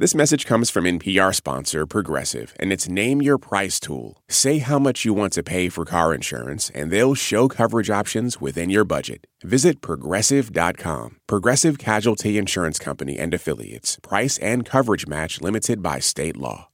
This message comes from NPR sponsor Progressive and its Name Your Price tool. Say how much you want to pay for car insurance, and they'll show coverage options within your budget. Visit progressive.com. Progressive Casualty Insurance Company and Affiliates. Price and coverage match limited by state law.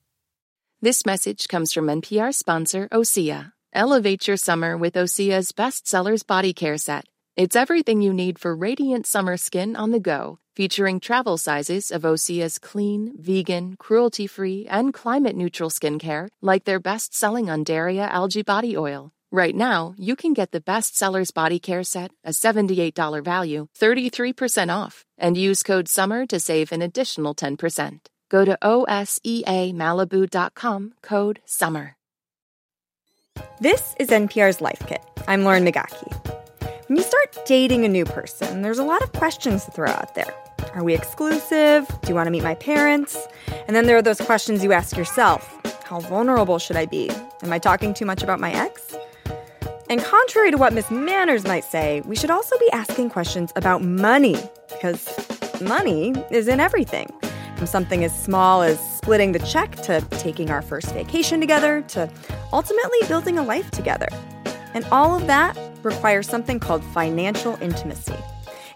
This message comes from NPR sponsor Osea. Elevate your summer with Osea's bestsellers body care set. It's everything you need for radiant summer skin on the go, featuring travel sizes of Osea's clean, vegan, cruelty free, and climate neutral skincare, like their best selling Undaria algae body oil. Right now, you can get the best sellers body care set, a $78 value, 33% off, and use code SUMMER to save an additional 10%. Go to OSEAMalibu.com, code SUMMER. This is NPR's Life Kit. I'm Lauren Migaki. When you start dating a new person, there's a lot of questions to throw out there. Are we exclusive? Do you want to meet my parents? And then there are those questions you ask yourself How vulnerable should I be? Am I talking too much about my ex? And contrary to what Miss Manners might say, we should also be asking questions about money, because money is in everything. From something as small as splitting the check to taking our first vacation together to ultimately building a life together. And all of that requires something called financial intimacy.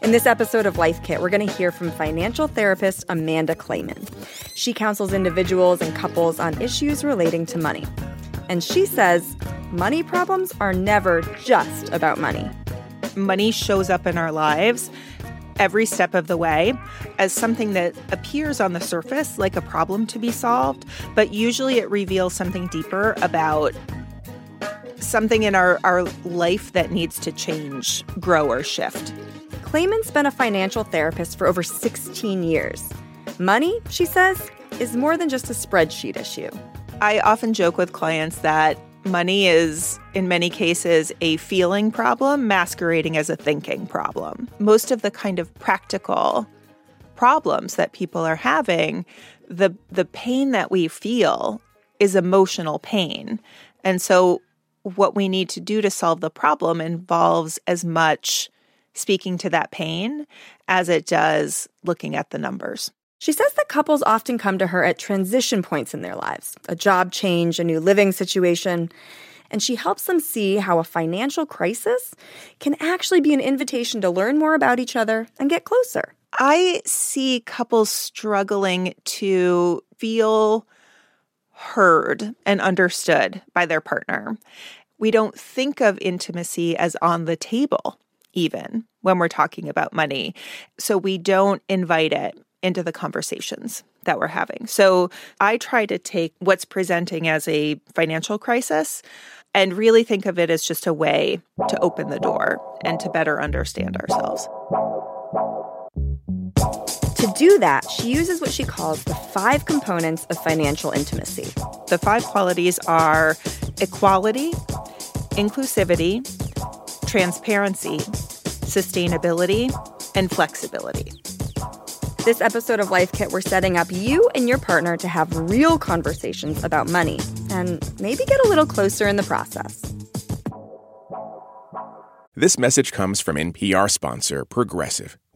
In this episode of Life Kit, we're going to hear from financial therapist Amanda Clayman. She counsels individuals and couples on issues relating to money. And she says money problems are never just about money. Money shows up in our lives every step of the way as something that appears on the surface like a problem to be solved, but usually it reveals something deeper about something in our, our life that needs to change, grow, or shift. Clayman's been a financial therapist for over 16 years. Money, she says, is more than just a spreadsheet issue. I often joke with clients that money is, in many cases, a feeling problem masquerading as a thinking problem. Most of the kind of practical problems that people are having, the, the pain that we feel is emotional pain. And so what we need to do to solve the problem involves as much speaking to that pain as it does looking at the numbers. She says that couples often come to her at transition points in their lives a job change, a new living situation. And she helps them see how a financial crisis can actually be an invitation to learn more about each other and get closer. I see couples struggling to feel heard and understood by their partner. We don't think of intimacy as on the table, even when we're talking about money. So we don't invite it into the conversations that we're having. So I try to take what's presenting as a financial crisis and really think of it as just a way to open the door and to better understand ourselves. To do that, she uses what she calls the five components of financial intimacy. The five qualities are equality, inclusivity, transparency, sustainability, and flexibility. This episode of Life Kit, we're setting up you and your partner to have real conversations about money and maybe get a little closer in the process. This message comes from NPR sponsor Progressive.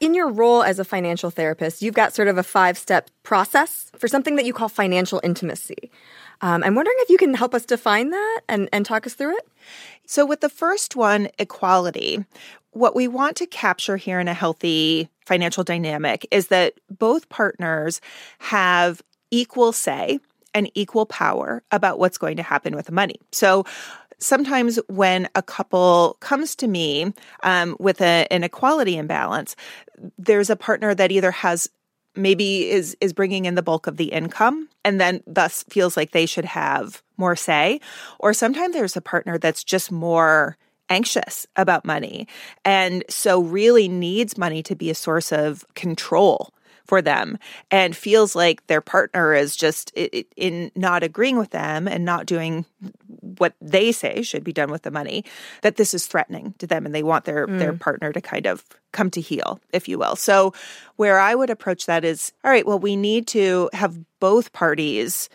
In your role as a financial therapist, you've got sort of a five step process for something that you call financial intimacy. Um, I'm wondering if you can help us define that and, and talk us through it. So, with the first one, equality, what we want to capture here in a healthy financial dynamic is that both partners have equal say and equal power about what's going to happen with the money. So sometimes when a couple comes to me um, with a, an equality imbalance, there's a partner that either has maybe is is bringing in the bulk of the income and then thus feels like they should have more say or sometimes there's a partner that's just more anxious about money and so really needs money to be a source of control for them and feels like their partner is just in not agreeing with them and not doing what they say should be done with the money that this is threatening to them and they want their mm. their partner to kind of come to heel if you will. So where i would approach that is all right well we need to have both parties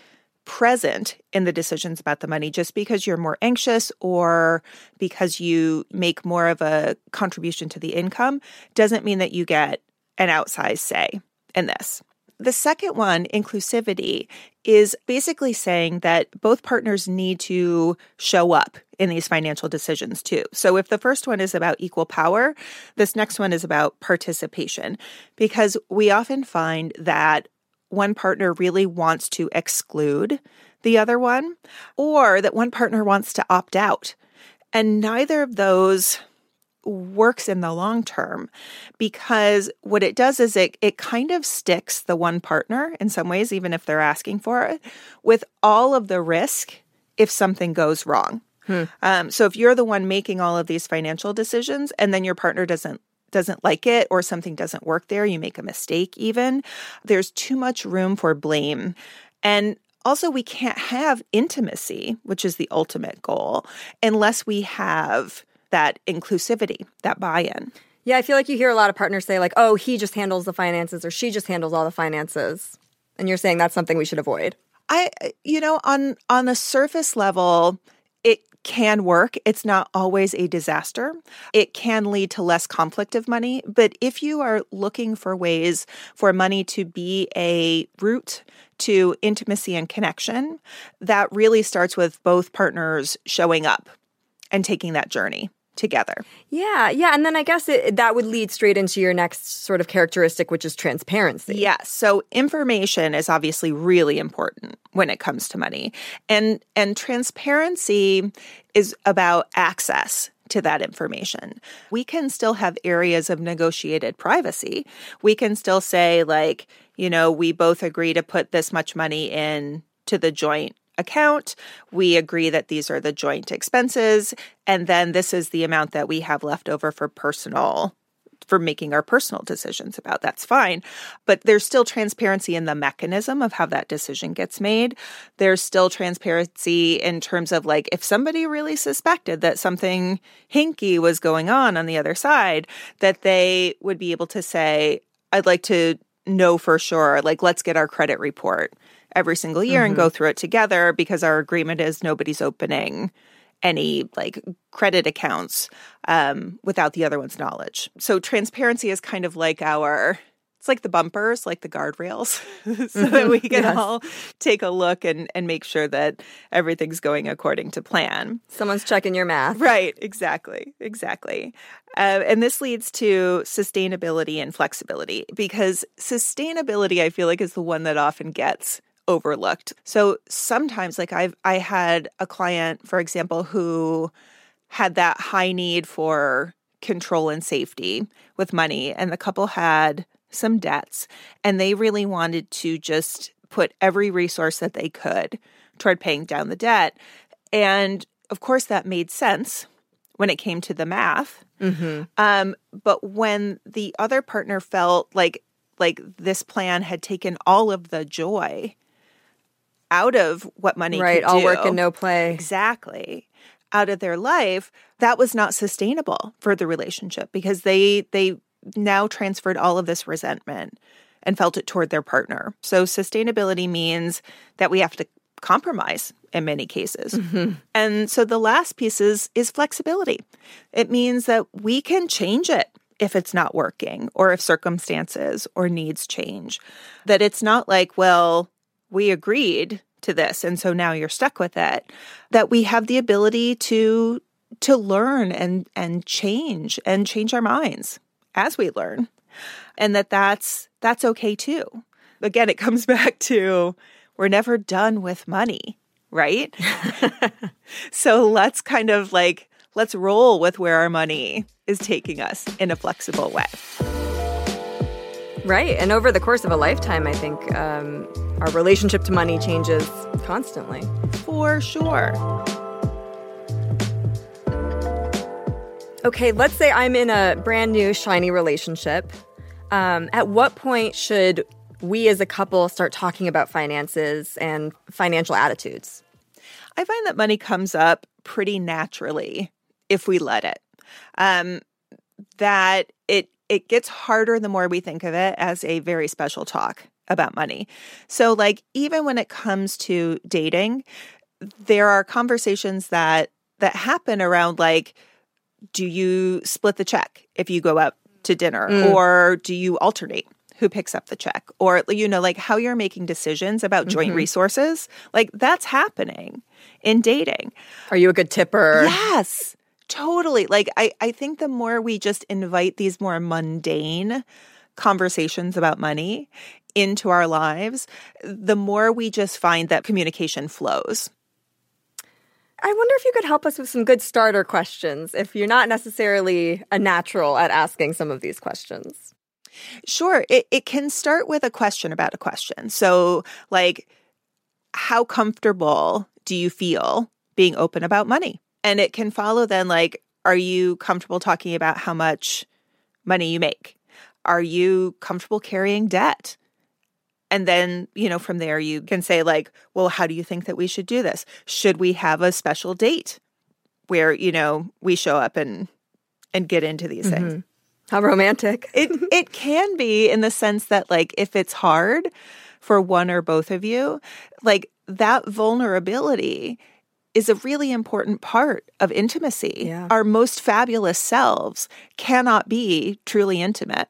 present in the decisions about the money. Just because you're more anxious or because you make more of a contribution to the income doesn't mean that you get an outsized say in this. The second one, inclusivity, is basically saying that both partners need to show up in these financial decisions too. So if the first one is about equal power, this next one is about participation because we often find that one partner really wants to exclude the other one or that one partner wants to opt out. And neither of those works in the long term because what it does is it it kind of sticks the one partner in some ways even if they're asking for it with all of the risk if something goes wrong. Hmm. Um, so if you're the one making all of these financial decisions and then your partner doesn't doesn't like it or something doesn't work there, you make a mistake even, there's too much room for blame. And also, we can't have intimacy, which is the ultimate goal, unless we have that inclusivity, that buy in. Yeah, I feel like you hear a lot of partners say, like, oh, he just handles the finances or she just handles all the finances. And you're saying that's something we should avoid. I, you know, on on a surface level, it can work. It's not always a disaster. It can lead to less conflict of money. But if you are looking for ways for money to be a route to intimacy and connection, that really starts with both partners showing up and taking that journey together. Yeah, yeah. And then I guess it, that would lead straight into your next sort of characteristic, which is transparency. Yes. So information is obviously really important when it comes to money. And and transparency is about access to that information. We can still have areas of negotiated privacy. We can still say like, you know, we both agree to put this much money in to the joint account. We agree that these are the joint expenses. And then this is the amount that we have left over for personal for making our personal decisions about that's fine but there's still transparency in the mechanism of how that decision gets made there's still transparency in terms of like if somebody really suspected that something hinky was going on on the other side that they would be able to say i'd like to know for sure like let's get our credit report every single year mm-hmm. and go mm-hmm. through it together because our agreement is nobody's opening any like credit accounts um, without the other one's knowledge. So transparency is kind of like our it's like the bumpers, like the guardrails, so that mm-hmm. we can yes. all take a look and, and make sure that everything's going according to plan. Someone's checking your math. Right, exactly, exactly. Uh, and this leads to sustainability and flexibility because sustainability, I feel like, is the one that often gets overlooked. So sometimes like I've I had a client for example who had that high need for control and safety with money and the couple had some debts and they really wanted to just put every resource that they could toward paying down the debt and of course that made sense when it came to the math mm-hmm. um, but when the other partner felt like like this plan had taken all of the joy out of what money right all do, work and no play. Exactly. Out of their life that was not sustainable for the relationship because they they now transferred all of this resentment and felt it toward their partner. So sustainability means that we have to compromise in many cases. Mm-hmm. and so the last piece is is flexibility. It means that we can change it if it's not working or if circumstances or needs change. That it's not like well we agreed to this and so now you're stuck with it that we have the ability to to learn and and change and change our minds as we learn and that that's that's okay too. Again, it comes back to we're never done with money, right? so let's kind of like let's roll with where our money is taking us in a flexible way. Right. And over the course of a lifetime, I think um, our relationship to money changes constantly. For sure. Okay, let's say I'm in a brand new, shiny relationship. Um, at what point should we as a couple start talking about finances and financial attitudes? I find that money comes up pretty naturally if we let it. Um, that it it gets harder the more we think of it as a very special talk about money. So like even when it comes to dating, there are conversations that that happen around like do you split the check if you go out to dinner mm. or do you alternate who picks up the check or you know like how you're making decisions about joint mm-hmm. resources like that's happening in dating are you a good tipper yes totally like i i think the more we just invite these more mundane conversations about money into our lives the more we just find that communication flows I wonder if you could help us with some good starter questions if you're not necessarily a natural at asking some of these questions. Sure. It, it can start with a question about a question. So, like, how comfortable do you feel being open about money? And it can follow then, like, are you comfortable talking about how much money you make? Are you comfortable carrying debt? And then, you know, from there, you can say, like, well, how do you think that we should do this? Should we have a special date where, you know, we show up and and get into these mm-hmm. things? How romantic. it it can be in the sense that like if it's hard for one or both of you, like that vulnerability is a really important part of intimacy. Yeah. Our most fabulous selves cannot be truly intimate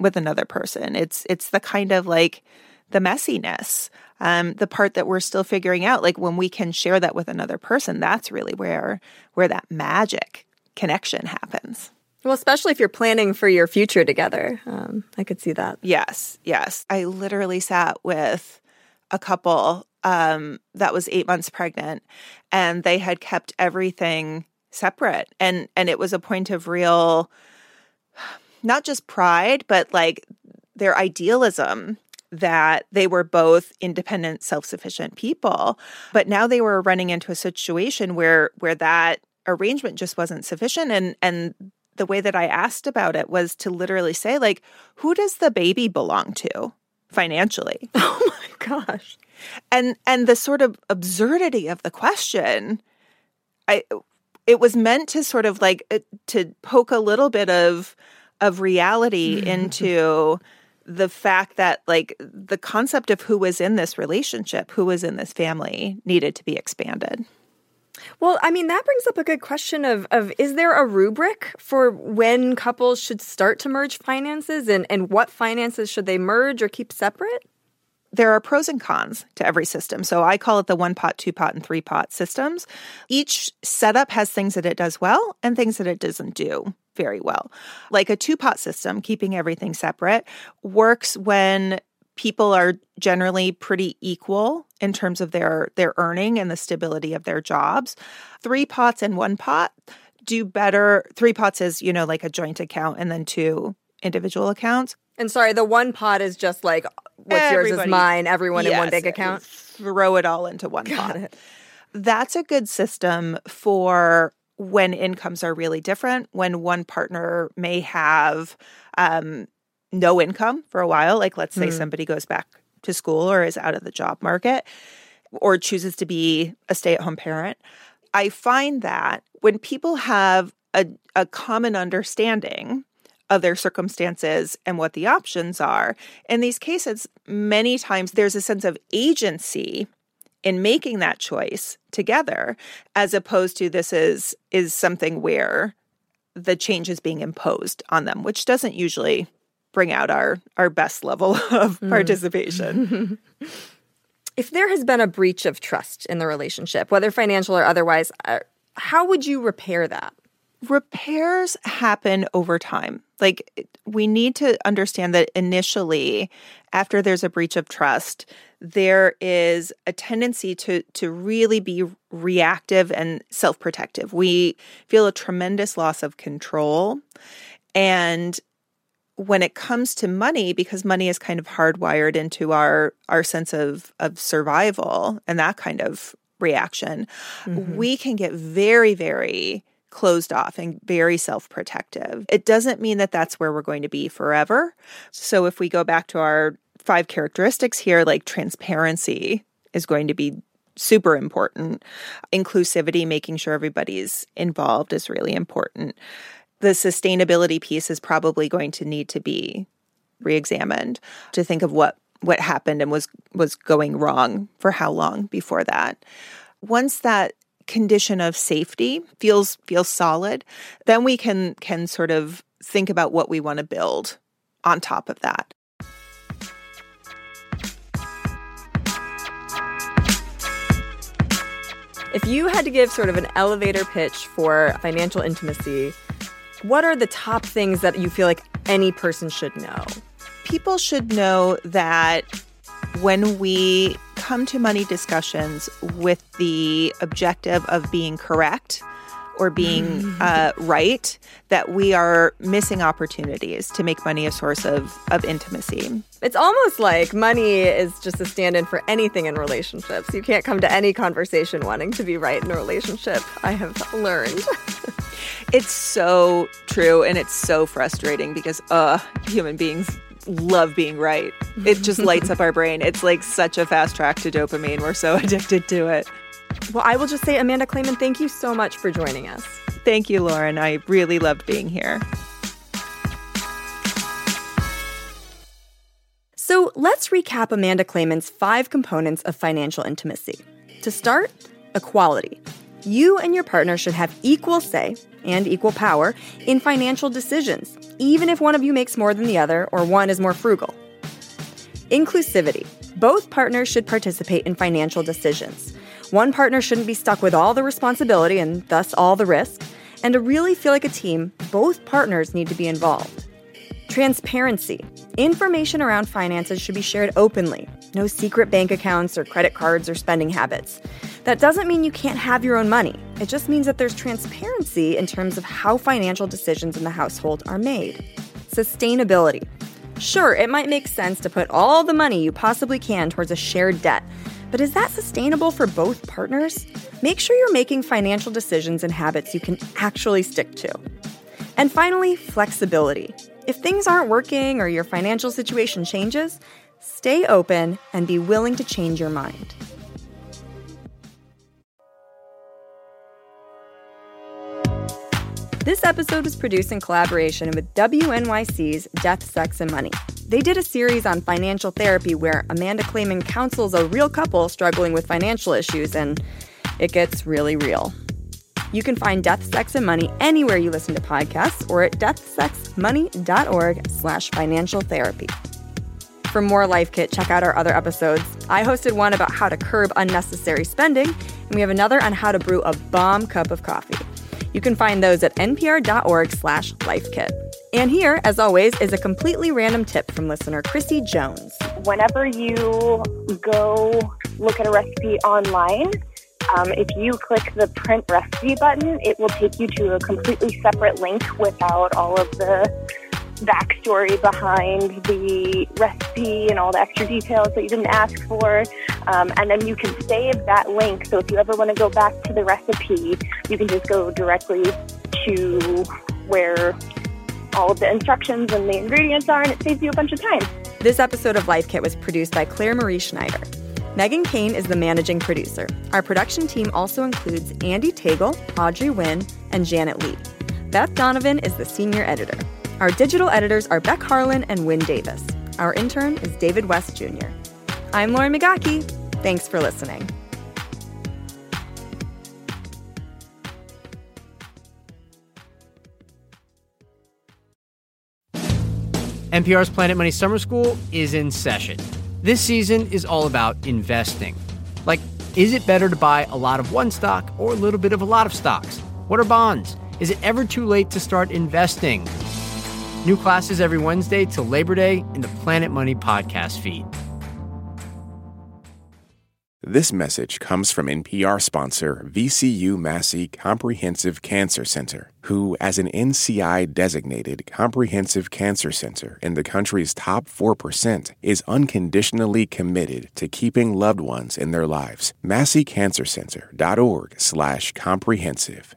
with another person. It's it's the kind of like the messiness, um, the part that we're still figuring out. Like when we can share that with another person, that's really where where that magic connection happens. Well, especially if you're planning for your future together, um, I could see that. Yes, yes. I literally sat with a couple um, that was eight months pregnant, and they had kept everything separate, and and it was a point of real not just pride, but like their idealism that they were both independent, self-sufficient people. But now they were running into a situation where where that arrangement just wasn't sufficient. And and the way that I asked about it was to literally say like who does the baby belong to financially? Oh my gosh. And and the sort of absurdity of the question I it was meant to sort of like uh, to poke a little bit of of reality into the fact that like the concept of who was in this relationship, who was in this family needed to be expanded. Well, I mean that brings up a good question of of is there a rubric for when couples should start to merge finances and and what finances should they merge or keep separate? there are pros and cons to every system. So I call it the one pot, two pot, and three pot systems. Each setup has things that it does well and things that it doesn't do very well. Like a two pot system, keeping everything separate, works when people are generally pretty equal in terms of their their earning and the stability of their jobs. Three pots and one pot do better. Three pots is, you know, like a joint account and then two individual accounts. And sorry, the one pot is just like what's Everybody, yours is mine, everyone yes, in one big account. Throw it all into one Got pot. It. That's a good system for when incomes are really different, when one partner may have um, no income for a while, like let's say mm. somebody goes back to school or is out of the job market or chooses to be a stay at home parent. I find that when people have a, a common understanding of their circumstances and what the options are. In these cases, many times there's a sense of agency in making that choice together as opposed to this is is something where the change is being imposed on them which doesn't usually bring out our our best level of mm. participation if there has been a breach of trust in the relationship whether financial or otherwise uh, how would you repair that repairs happen over time Like, we need to understand that initially, after there's a breach of trust, there is a tendency to to really be reactive and self-protective. We feel a tremendous loss of control and when it comes to money because money is kind of hardwired into our our sense of of survival and that kind of reaction, mm-hmm. we can get very very closed off and very self protective. It doesn't mean that that's where we're going to be forever. So if we go back to our five characteristics here, like transparency is going to be super important. Inclusivity, making sure everybody's involved is really important. The sustainability piece is probably going to need to be re-examined to think of what what happened and was was going wrong for how long before that. Once that condition of safety feels feels solid, then we can can sort of think about what we want to build on top of that. If you had to give sort of an elevator pitch for financial intimacy, what are the top things that you feel like any person should know? People should know that when we come to money discussions with the objective of being correct or being uh, right, that we are missing opportunities to make money a source of, of intimacy. It's almost like money is just a stand in for anything in relationships. You can't come to any conversation wanting to be right in a relationship, I have learned. it's so true and it's so frustrating because, uh, human beings love being right. It just lights up our brain. It's like such a fast track to dopamine. We're so addicted to it. Well, I will just say, Amanda Clayman, thank you so much for joining us. Thank you, Lauren. I really loved being here. So let's recap Amanda Clayman's five components of financial intimacy. To start, equality. You and your partner should have equal say and equal power in financial decisions, even if one of you makes more than the other or one is more frugal. Inclusivity. Both partners should participate in financial decisions. One partner shouldn't be stuck with all the responsibility and thus all the risk. And to really feel like a team, both partners need to be involved. Transparency. Information around finances should be shared openly. No secret bank accounts or credit cards or spending habits. That doesn't mean you can't have your own money. It just means that there's transparency in terms of how financial decisions in the household are made. Sustainability. Sure, it might make sense to put all the money you possibly can towards a shared debt, but is that sustainable for both partners? Make sure you're making financial decisions and habits you can actually stick to. And finally, flexibility. If things aren't working or your financial situation changes, stay open and be willing to change your mind. This episode was produced in collaboration with WNYC's Death, Sex, and Money. They did a series on financial therapy where Amanda Clayman counsels a real couple struggling with financial issues, and it gets really real. You can find Death, Sex, and Money anywhere you listen to podcasts or at deathsexmoney.org slash financial therapy. For more Life Kit, check out our other episodes. I hosted one about how to curb unnecessary spending, and we have another on how to brew a bomb cup of coffee. You can find those at npr.org slash lifekit. And here, as always, is a completely random tip from listener Chrissy Jones. Whenever you go look at a recipe online, um, if you click the print recipe button, it will take you to a completely separate link without all of the backstory behind the recipe and all the extra details that you didn't ask for. Um, and then you can save that link. So if you ever want to go back to the recipe, you can just go directly to where all of the instructions and the ingredients are, and it saves you a bunch of time. This episode of Life Kit was produced by Claire Marie Schneider. Megan Kane is the managing producer. Our production team also includes Andy Tagle, Audrey Nguyen, and Janet Lee. Beth Donovan is the senior editor. Our digital editors are Beck Harlan and Wynn Davis. Our intern is David West Jr. I'm Lauren Migaki. Thanks for listening. NPR's Planet Money Summer School is in session. This season is all about investing. Like, is it better to buy a lot of one stock or a little bit of a lot of stocks? What are bonds? Is it ever too late to start investing? New classes every Wednesday till Labor Day in the Planet Money podcast feed. This message comes from NPR sponsor VCU Massey Comprehensive Cancer Center, who, as an NCI designated comprehensive cancer center in the country's top 4%, is unconditionally committed to keeping loved ones in their lives. MasseyCancerCenter.org slash comprehensive.